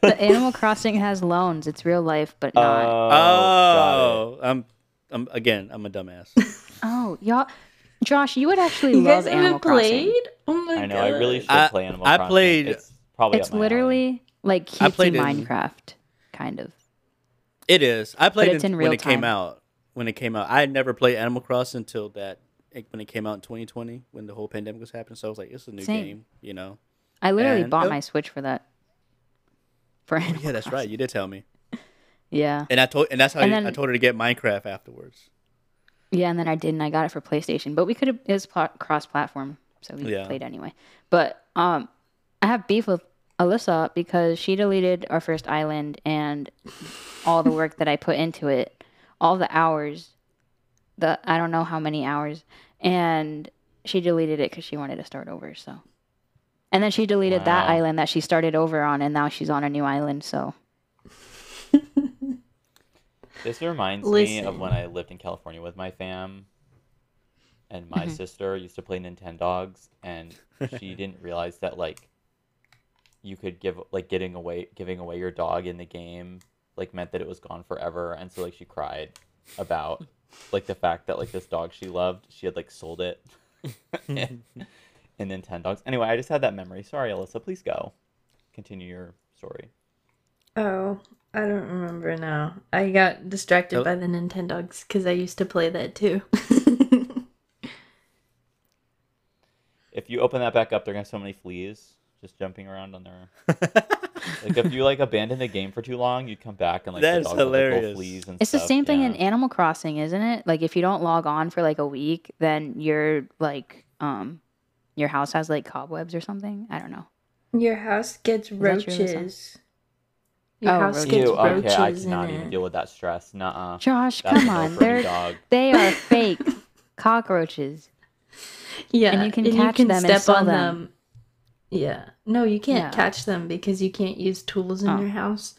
C: The *laughs* Animal Crossing has loans. It's real life, but
A: Oh,
C: not.
A: got it.
D: Oh, I'm, I'm again. I'm a dumbass.
C: oh, y'all. Josh, you would actually
B: You
C: love
B: guys
C: Animal Crossing.
B: played? Oh my
A: I know. I really should
D: I-
A: play Animal
D: I
A: Crossing.
D: I played-
A: It's probably
C: It's
A: up my alley.
C: literally like
D: I
C: cutesy
D: played
C: Minecraft, kind of.
D: It is. I played it
C: in
D: when it came out. When it came out, I had never played Animal Crossing until that when it came out in 2020 when the whole pandemic was happening. So I was like, it's a new
C: Same.
D: game, you know.
C: I literally
D: And-
C: bought
D: oh.
C: my Switch for that. for
D: Oh,
C: Animal
D: yeah, that's right. You did tell me. *laughs*
C: Yeah,
D: And I told, and that's how
C: And
D: I, I told her to get Minecraft afterwards.
C: yeah, and then I didn't. I got it for PlayStation, but we could have it was pl- cross-platform, so we
D: Yeah.
C: played anyway. But um, I have beef with Alyssa because she deleted our first island and all the work that I put into it, all the hours, the I don't know how many hours, and she deleted it because she wanted to start over. So, and then she deleted that island that she started over on, and now she's on a new island. So, *laughs*
A: This reminds me of when I lived in California with my fam, and my
C: Mm-hmm.
A: sister used to play Nintendogs, and she *laughs* didn't realize that like you could give like getting away giving away your dog in the game like meant that it was gone forever, and so like she cried about *laughs* like the fact that like this dog she loved she had like sold it and, and then 10 dogs Anyway, I just had that memory. Sorry, Alyssa. Please go. Continue your story.
B: Oh, I don't remember now. I got distracted
D: Oh.
B: by the Nintendogs because I used to play that too. *laughs*
A: If you open that back up, they're gonna have so many fleas just jumping around on their. *laughs* like if you like abandon the game for too long, you'd come back and like
D: That's
A: the dogs would, like, go
D: hilarious.
A: fleas and
C: It's the
A: stuff,
C: same thing in. Animal Crossing, isn't it? Like if you don't log on for like a week, then your like um your house has like cobwebs or something. I don't know.
B: Your house gets
C: that true, Alyssa?
B: roaches. Your
C: Oh,
B: house
C: roaches.
B: gets
A: Ew,
B: roaches
A: okay, I
B: in
A: cannot even
B: it.
A: deal with that stress. Nuh-uh.
C: Josh,
A: That's
C: come
A: no
C: on. They're
A: dog.
C: they *laughs* are fake cockroaches.
B: Yeah,
C: And you can catch them and
B: step
C: sell
B: on
C: them.
B: Yeah, no, you can't
C: Yeah.
B: catch them because you can't use tools in
C: Oh.
B: your house.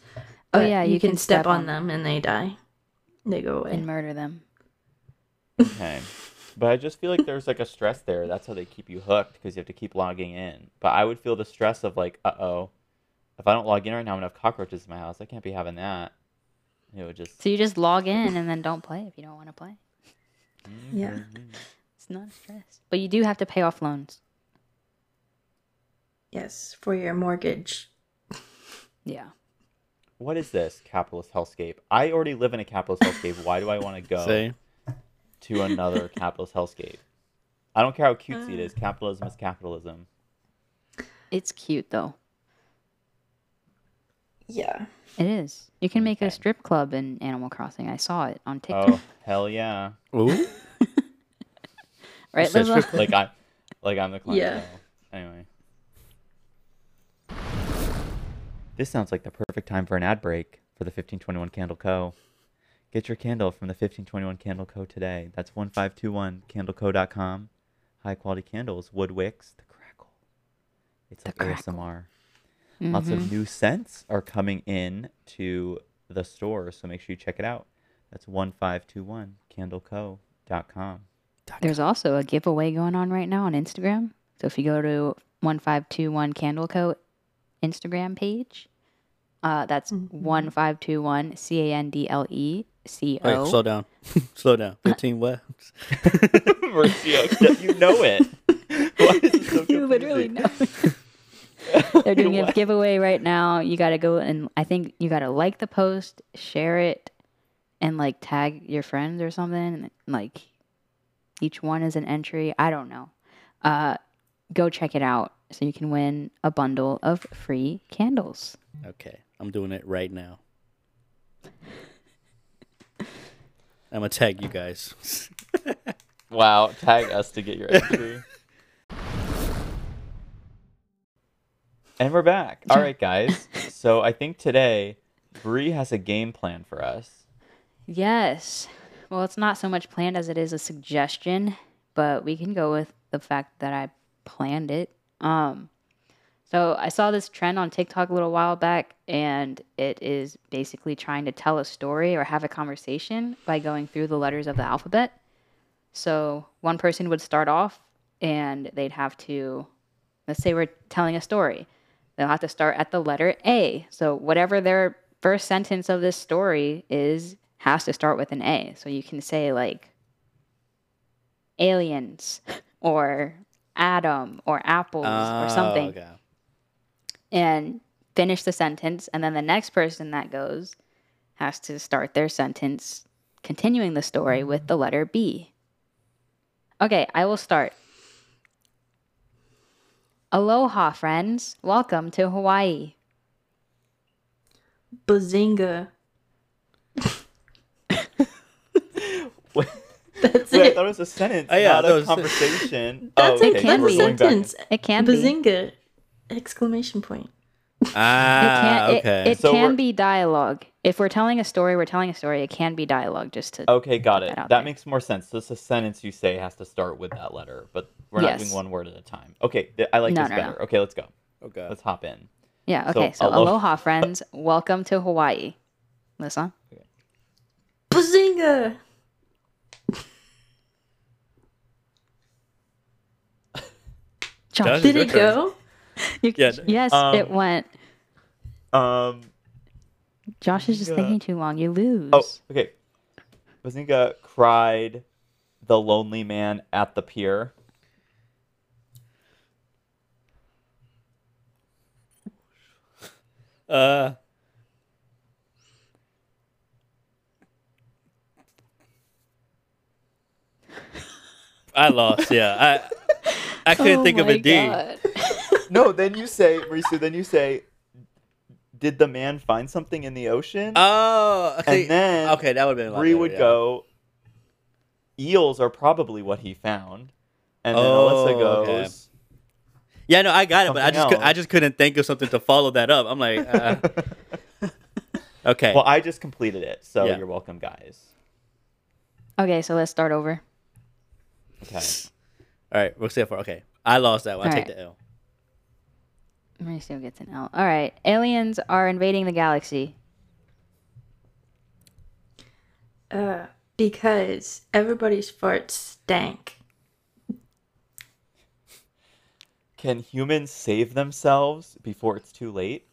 C: Oh, yeah,
B: you,
C: you
B: can,
C: can
B: step,
C: step
B: on
C: on
B: them and they die. They go away.
C: and murder them.
A: Okay. But I just feel like there's like a stress there. That's how they keep you hooked because you have to keep logging in. But I would feel the stress of like, uh oh, if I don't log in right now, I'm gonna have cockroaches in my house. I can't be having that. It would just.
C: So you just log in and then don't play if you don't want to play.
B: Yeah.
A: Mhm.
C: It's not a stress. But you do have to pay off loans.
B: Yes, for your mortgage.
C: Yeah.
A: What is this capitalist hellscape? I already live in a capitalist hellscape. Why do I want to go
D: Say,
A: to another *laughs* capitalist hellscape? I don't care how cutesy it is. Uh. Capitalism is capitalism.
C: It's cute though.
B: Yeah.
C: It is. You can make a strip club in Animal Crossing. I saw it on oh, TikTok.
A: Oh hell yeah!
D: ooh, *laughs*
C: right, Lizzo?
A: Like I, like I'm the clientele.
B: Yeah.
A: Anyway, this sounds like the perfect time for an ad break for the 1521 Candle Co. Get your candle from the 1521 Candle Co. today. That's 1521candleco.com. High quality candles, wood wicks, the crackle. It's
C: The
A: like
C: crackle.
A: ASMR. Lots of
C: Mhm.
A: new scents are coming in to the store, so make sure you check it out. That's 1521candleco.com.
C: There's also a giveaway going on right now on Instagram. So if you go to 1521 Candle Co. Instagram page, uh, that's
B: Mhm.
C: 1521 C A N D L E C
D: wait, slow down, *laughs* slow down. Fifteen what?
A: Marcio, you know it. *laughs* Why is it so
C: You literally
A: confusing?
C: know. *laughs* They're doing a
A: What?
C: giveaway right now. You got to go and I think you got to like the post, share it, and like tag your friends or something. And, like each one is an entry. I don't know. Uh, go check it out so you can win a bundle of free candles.
D: Okay, I'm doing it right now. I'm gonna tag you guys. *laughs*
A: Wow, tag us to get your entry. *laughs* and we're back. All right, guys. *laughs* So I think today Bri has a game plan for us.
C: Yes. Well, it's not so much planned as it is a suggestion, but we can go with the fact that I planned it. Um, so I saw this trend on TikTok a little while back, and it is basically trying to tell a story or have a conversation by going through the letters of the alphabet. So one person would start off, and they'd have to, let's say we're telling a story, they'll have to start at the letter A. So whatever their first sentence of this story is, has to start with an A. So you can say like aliens or Adam or apples or
D: Oh,
C: something
D: okay.
C: and finish the sentence. And then the next person that goes has to start their sentence, continuing the story with the letter B. Okay, I will start. Aloha, friends. Welcome to Hawaii.
B: Bazinga. *laughs* *laughs*
A: Wait,
B: That's
A: wait, I thought it was a sentence,
D: Oh, yeah,
A: not
D: that
A: a
D: was-
A: conversation. *laughs*
B: That's
A: oh,
B: a
A: okay,
C: can be.
B: sentence.
C: It can be.
B: Bazinga! Exclamation point.
D: Ah,
C: It can, it-
D: okay.
C: it,
A: So
C: can be dialogue. If we're telling a story, we're telling a story. It can be dialogue just to.
A: Okay, got it.
C: that
A: That,
C: there.
A: makes more sense. So it's a sentence you say has to start with that letter, but we're not
C: Yes.
A: doing one word at a time. Okay, th- I like
C: No,
A: this
C: no, no.
A: better. Okay, let's go.
D: okay.
A: Let's hop in.
C: Yeah. Okay. So,
A: alo-
C: aloha, friends. Welcome to Hawaii. Listen.
B: Bazinga!
C: Josh,
D: Does
B: Did it
D: turn.
B: go?
C: you-
D: Yeah. *laughs*
C: yes,
A: Um,
C: it went.
A: Um.
C: Josh is just
A: yeah.
C: thinking too long. You lose.
A: Oh, okay. Bazinga cried the lonely man at the pier.
D: Uh. *laughs* I lost. Yeah, I I couldn't
C: Oh
D: think of
C: my
D: a D.
C: God. *laughs*
A: No, then you say, Mauricio, then you say, did the man find something in the ocean?
D: Oh, okay.
A: and then
D: okay, that would have been. Bri
A: would
D: yeah.
A: go, eels are probably what he found. And then
D: Oh,
A: Alyssa goes,
D: okay. Yeah, no, I got it, but I just could, I just couldn't think of something to follow that up. I'm like, uh, *laughs* okay.
A: well, I just completed it, so
D: Yeah.
A: you're welcome, guys.
C: Okay, so let's start over.
A: Okay.
D: All right, we'll say it for okay. I lost that one. I
C: All
D: take
C: right.
D: the L.
C: Mauricio gets an L. All right. Aliens are invading the galaxy.
B: Uh, because everybody's farts stank.
A: Can humans save themselves before it's too late?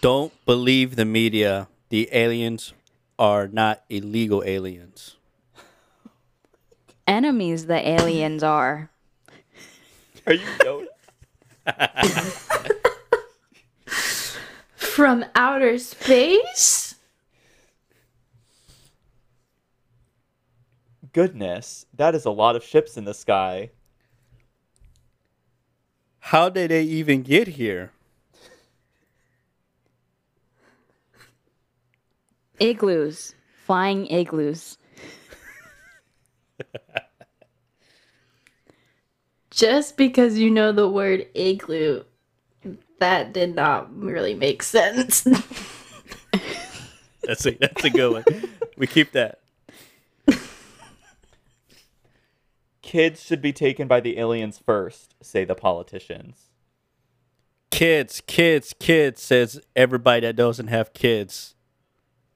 D: Don't believe the media. The aliens are not illegal aliens.
C: Enemies the aliens are.
A: Are you Yoda? *laughs*
B: From outer space?
A: Goodness, that is a lot of ships in the sky.
D: How did they even get here?
C: Igloos. Flying igloos. *laughs*
B: Just because you know the word igloo, that did not really make sense.
D: That's a that's a good one. we keep that.
A: Kids should be taken by the aliens first, say the politicians.
D: Kids, kids, kids says everybody that doesn't have kids.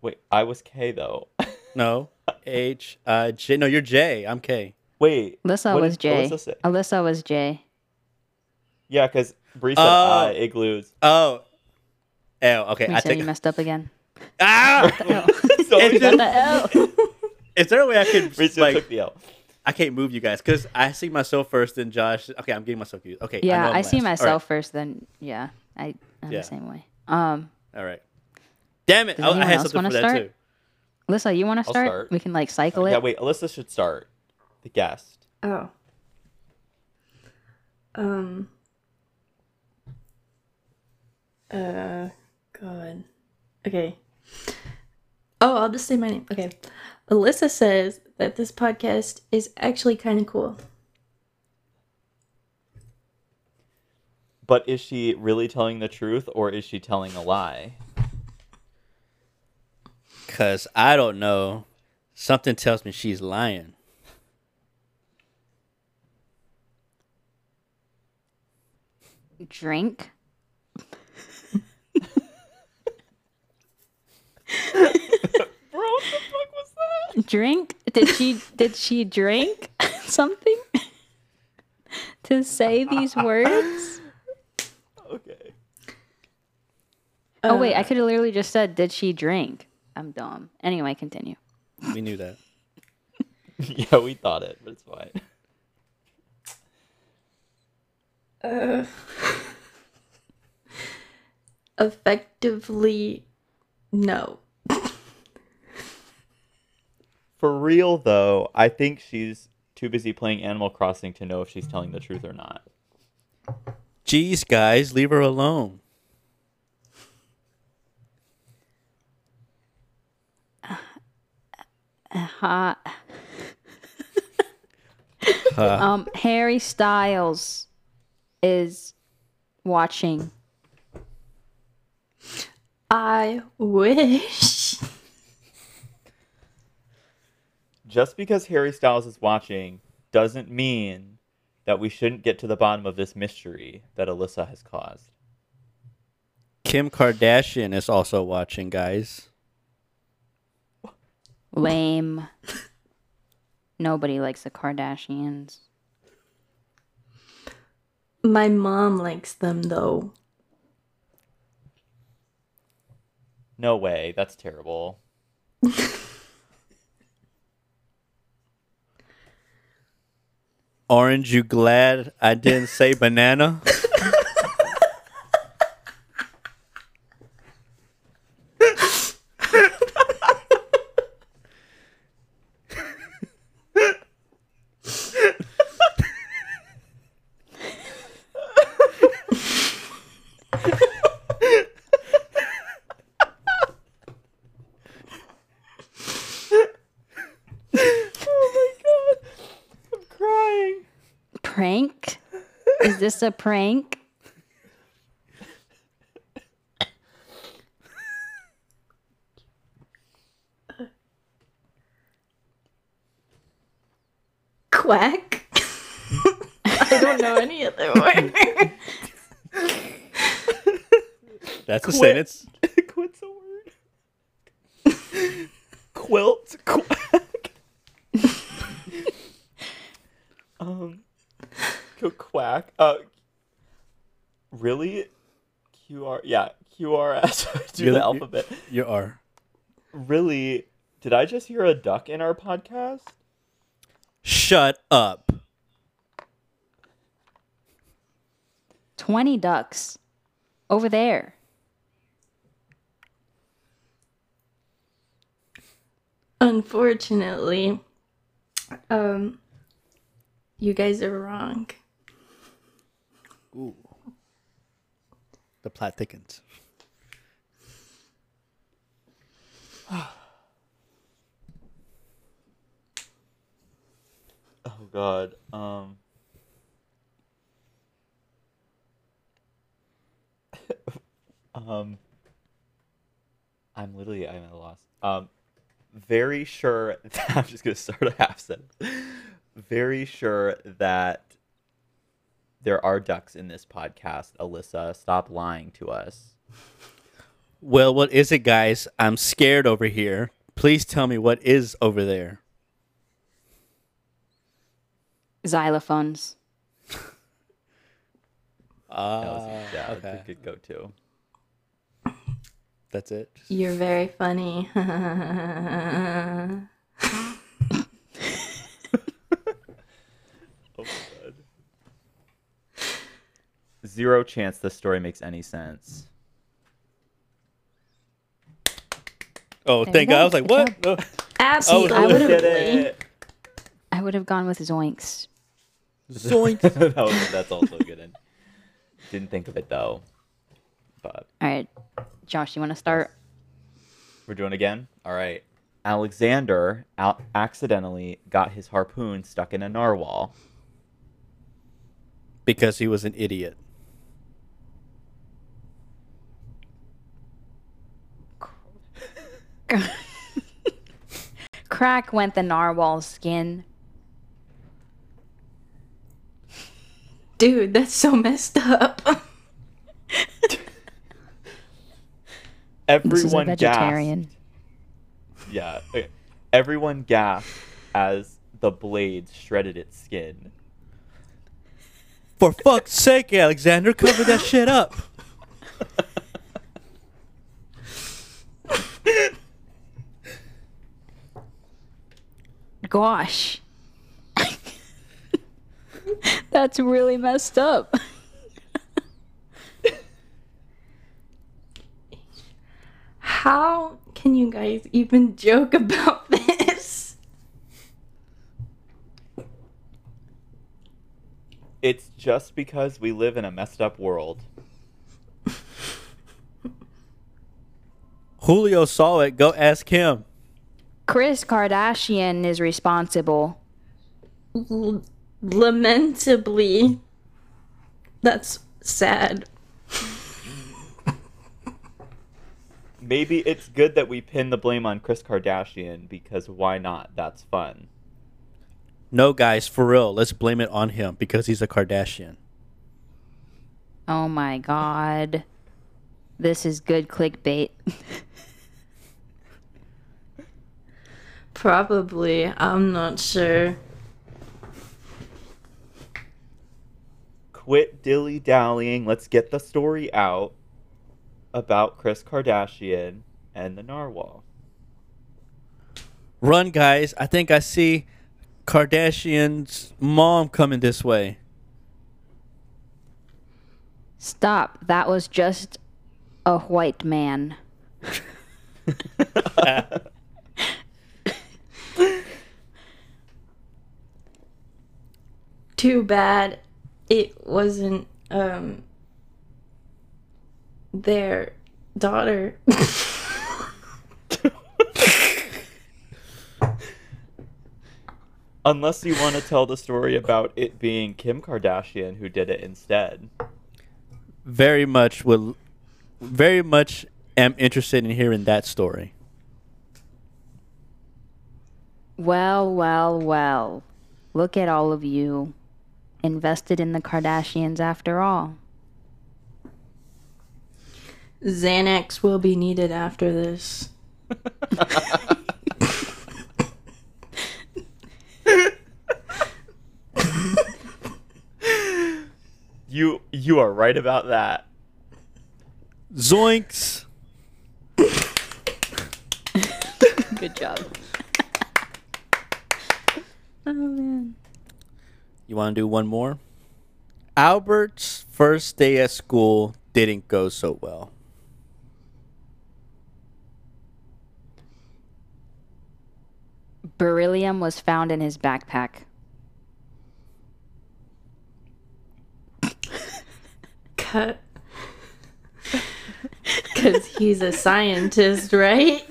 A: Wait, I was K though.
D: No. *laughs* H I J. No, you're J. I'm K.
A: Wait.
C: Alyssa
A: what
C: was
A: did
C: J.
A: Alyssa say?
C: Alyssa was J.
A: Yeah, because Bri said
D: Oh.
A: uh, igloos.
D: Oh. L. Okay,
C: We
D: I
C: said
D: take.
C: you messed up again.
D: Ah! *laughs* *laughs*
A: so
D: It's just-
C: The L. *laughs*
D: Is there a way I could
A: Bri
D: like?
A: took the L.
D: I can't move you guys because I see myself first, then Josh. Okay, I'm getting myself used. Okay.
C: yeah,
D: I'm
C: I, see
D: last. All
C: myself first, then yeah, I I'm
D: Yeah.
C: the same way. Um,
D: All right. All right. Damn it!
C: Does
D: I, I had something
C: wanna
D: for that
C: start?
D: too.
C: Alyssa, you want to start?
A: start.
C: We can like cycle it.
A: Yeah, wait. Alyssa should start. The guest.
B: oh. Um. Uh, God. Okay. Oh, I'll just say my name. Okay. Alyssa says that this podcast is actually kind of cool.
A: But is she really telling the truth or is she telling a lie?
D: Cause I don't know. Something tells me she's lying.
C: Drink.
A: Bro, what the fuck was that?
C: Drink? Did she did she drink *laughs* something to say these words?
A: Okay.
C: oh wait, I could have literally just said, "Did she drink?" I'm dumb. Anyway, continue.
D: We knew that. *laughs*
A: yeah, we thought it, but it's fine.
B: Uh, effectively, no.
A: For real though, I think she's too busy playing Animal Crossing to know if she's telling the truth or not.
D: Jeez, guys, leave her alone.
C: Ha-
D: Uh,
C: um, Harry Styles is watching.
B: I wish.
A: Just because Harry Styles is watching doesn't mean that we shouldn't get to the bottom of this mystery that Alyssa has caused.
D: Kim Kardashian is also watching, guys.
C: Lame. Nobody likes the Kardashians.
B: My mom likes them though.
A: No way, that's terrible.
D: Orange, you glad I didn't say banana? *laughs*
A: oh my god, I'm crying.
C: Prank? Is this a prank?
B: Quack. I don't know any other *laughs* word.
D: That's a
A: Quit.
D: sentence.
A: Quit's a word. Quilt, quack. um, go quack. Uh, really? QR, yeah, QRS. Do
D: You're
A: the
D: the-
A: alphabet.
D: You are.
A: Really? Did I just hear a duck in our podcast?
D: Shut up.
C: 20 ducks. Over there.
B: Unfortunately, um, you guys are wrong.
D: Ooh. The plot thickens. *sighs*
A: Oh God. Um. *laughs* um. I'm literally I'm at a loss. Um, very sure. *laughs* That, I'm just gonna start a half sentence. Very sure that there are ducks in this podcast. Alyssa, stop lying to us.
D: Well, what is it, guys? I'm scared over here. Please tell me what is over there.
C: Xylophones. *laughs*
D: Ah, That
A: was, yeah,
D: okay.
A: that's a good go to.
D: That's it.
B: You're very funny. *laughs* *laughs*
A: Oh god. Zero chance this story makes any sense.
D: Oh,
C: There
D: thank God. I was like,
C: Good
D: what? Oh,
B: Absolutely.
C: I would've- I would have gone with Zoinks.
D: Zoinks. *laughs*
A: that was, that's also good. And didn't think of it though. But
C: All right. Josh, you want to start?
A: we're doing again. All right. Alexander out accidentally got his harpoon stuck in a narwhal.
D: because he was an idiot. *laughs*
C: Crack went the narwhal's skin.
B: Dude, that's so messed up. *laughs*
C: This is a
A: Everyone
C: vegetarian.
A: gasped. Yeah. okay. Everyone gasped as the blade shredded its skin.
D: For fuck's sake, Alexander, cover that shit up. *laughs*
C: Gosh. *laughs* That's really messed up.
B: How can you guys even joke about *laughs* this?
A: It's just because we live in a messed up world.
D: Julio saw it. Go ask him.
C: Kris Kardashian is responsible.
B: L- lamentably, that's sad.
A: Maybe it's good that we pin the blame on Kris Kardashian because why not? That's fun.
D: No, guys, for real, let's blame it on him because he's a Kardashian.
C: Oh my god. This is good clickbait. *laughs*
B: Probably. I'm not sure.
A: Quit dilly dallying. Let's get the story out about Kris Kardashian and the narwhal.
D: Run, guys. I think I see Kardashian's mom coming this way.
C: Stop. That was just a white man. *laughs* *laughs*
B: Too bad it wasn't um their daughter.
A: Unless you want to tell the story about it being Kim Kardashian who did it instead.
D: Very much will, very much am interested in hearing that story.
C: Well, well, well. Look at all of you. Invested in the Kardashians after all.
B: Xanax will be needed after this.
A: You you are right about that.
D: Zoinks!
C: Good job. *laughs* oh man.
D: You want to do one more? Albert's first day at school didn't go so well.
C: Beryllium was found in his backpack.
B: Cut. *laughs* Because he's a scientist, right?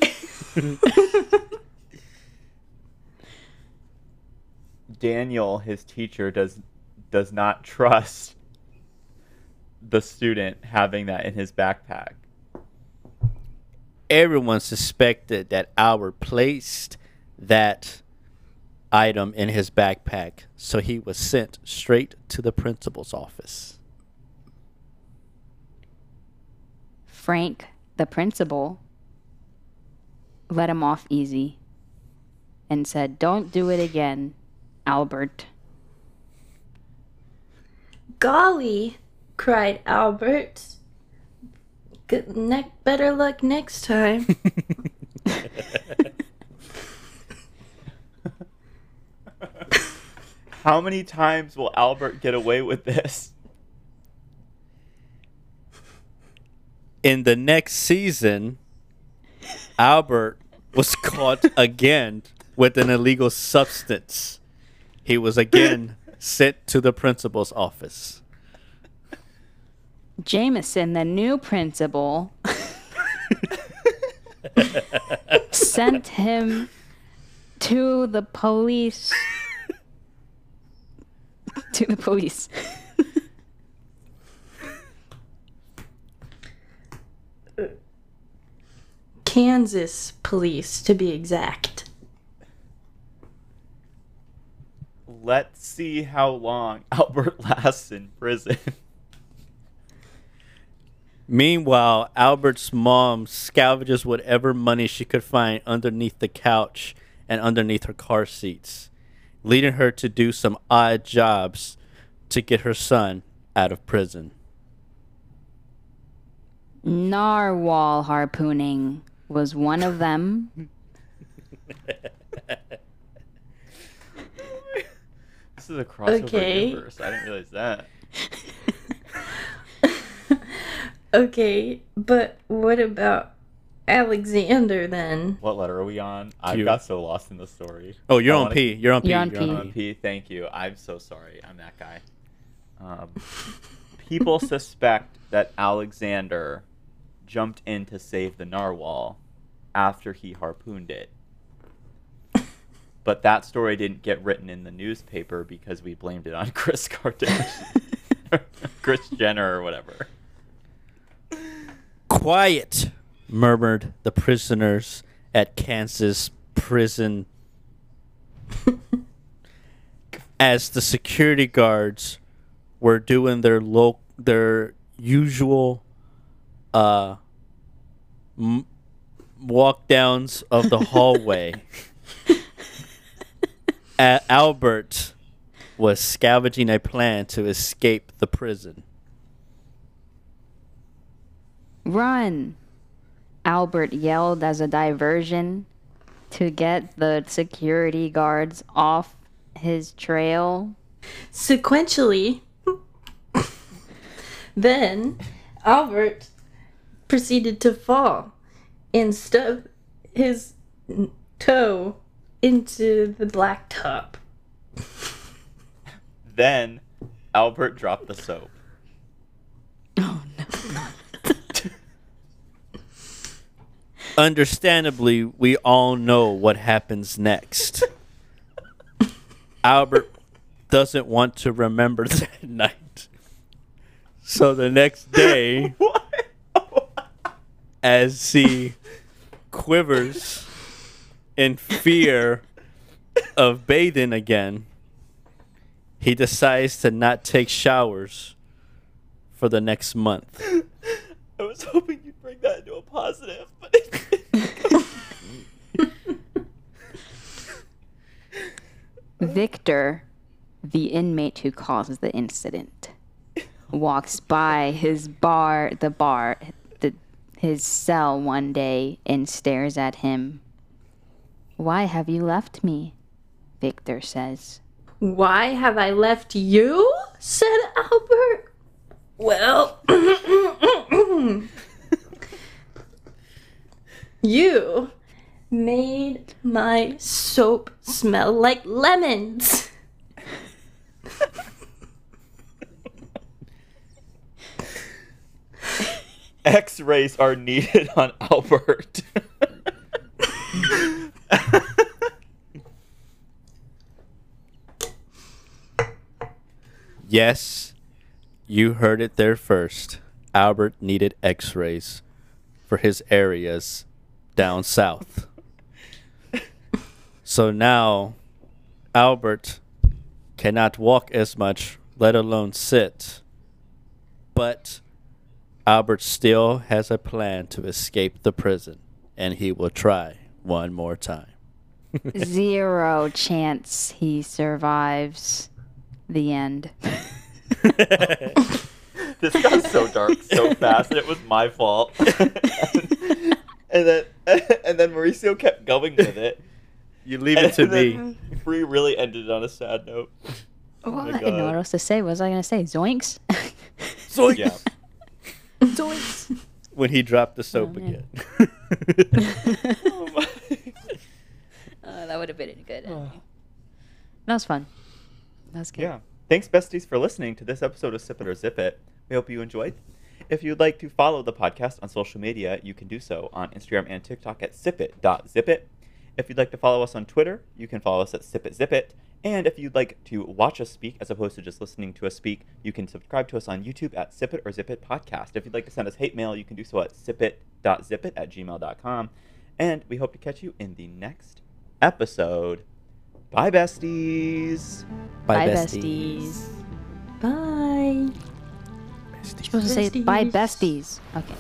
B: *laughs*
A: Daniel, his teacher, does does not trust the student having that in his backpack.
D: Everyone suspected that Albert placed that item in his backpack, so he was sent straight to the principal's office.
C: Frank, the principal, let him off easy and said, Don't do it again, Albert.
B: Golly, cried Albert. Good ne- better luck next time. *laughs*
A: How many times will Albert get away with this?
D: In the next season, Albert was caught again with an illegal substance. He was again *laughs* sent to the principal's office.
C: Jameson, the new principal, *laughs* sent him to the police. to the police.
B: Kansas police, to be exact.
A: Let's see how long *laughs* Albert lasts in prison.
D: Meanwhile, Albert's mom scavenges whatever money she could find underneath the couch and underneath her car seats, leading her to do some odd jobs to get her son out of prison.
C: Narwhal harpooning was one of them. *laughs*
A: This is a crossover
B: Okay.
A: universe. I didn't realize that. *laughs*
B: Okay, but what about Alexander then?
A: What letter are we on? I got so lost in the story.
D: Oh, you're
A: I
D: on
A: wanna-
D: P. You're on P.
C: You're on
D: You're
A: on P. Thank you. I'm so sorry. I'm that guy. Um, people *laughs* suspect that Alexander jumped in to save the narwhal after he harpooned it. But that story didn't get written in the newspaper because we blamed it on *laughs* Kris Kardashian, *laughs* Kris Jenner, or whatever.
D: Quiet, murmured the prisoners at Kansas prison *laughs* as the security guards were doing their lo- their usual uh m- walk downs of the hallway. A- Albert was scavenging a plan to escape the prison.
C: Run! Albert yelled as a diversion to get the security guards off his trail.
B: Sequentially, *laughs* then Albert proceeded to fall and stub his toe into the black tub.
A: Then Albert dropped the soap.
C: Oh no. *laughs*
D: Understandably, we all know what happens next. Albert doesn't want to remember *laughs* that night. So the next day, *laughs* as he quivers in fear of bathing again, he decides to not take showers for the next month.
A: I was hoping you'd bring that into a positive, but *laughs*
C: Victor, the inmate who caused the incident, walks by his bar, the bar, the, his cell one day and stares at him. Why have you left me? Victor says.
B: Why have I left you? said Albert. Well, *coughs* you made my soap smell like lemons. *laughs*
A: X-rays are needed on Albert. *laughs* *laughs*
D: Yes, you heard it there first. Albert needed x rays for his areas down south. *laughs* so now Albert cannot walk as much, let alone sit. But Albert still has a plan to escape the prison, and he will try one more time. *laughs*
C: Zero chance he survives the end. *laughs*
A: this got so dark so *laughs* fast, it was my fault. and then, and then Mauricio kept going with it.
D: You leave it to me.
A: then Bri really ended on a sad note.
C: Well, oh
A: my
C: I didn't know what else to say. What was I going to say? Zoinks?
D: So
A: Yeah.
C: Zoinks.
D: When he dropped the soap
C: Oh,
D: again. *laughs*
A: Oh my.
C: Uh, that would have been good. *sighs* That was fun. That was good.
A: Yeah. Thanks, besties, for listening to this episode of Sip It or Zip It. We hope you enjoyed. If you'd like to follow the podcast on social media, you can do so on Instagram and TikTok at sipit.zipit. If you'd like to follow us on Twitter, you can follow us at sipitzipit. And if you'd like to watch us speak as opposed to just listening to us speak, you can subscribe to us on YouTube at Sip It or Zip It Podcast. If you'd like to send us hate mail, you can do so at sipit.zipit at gmail.com. And we hope to catch you in the next episode. Bye, besties.
C: Bye, besties.
B: Bye.
C: You're supposed to say bye,
B: Besties.
C: besties. Okay.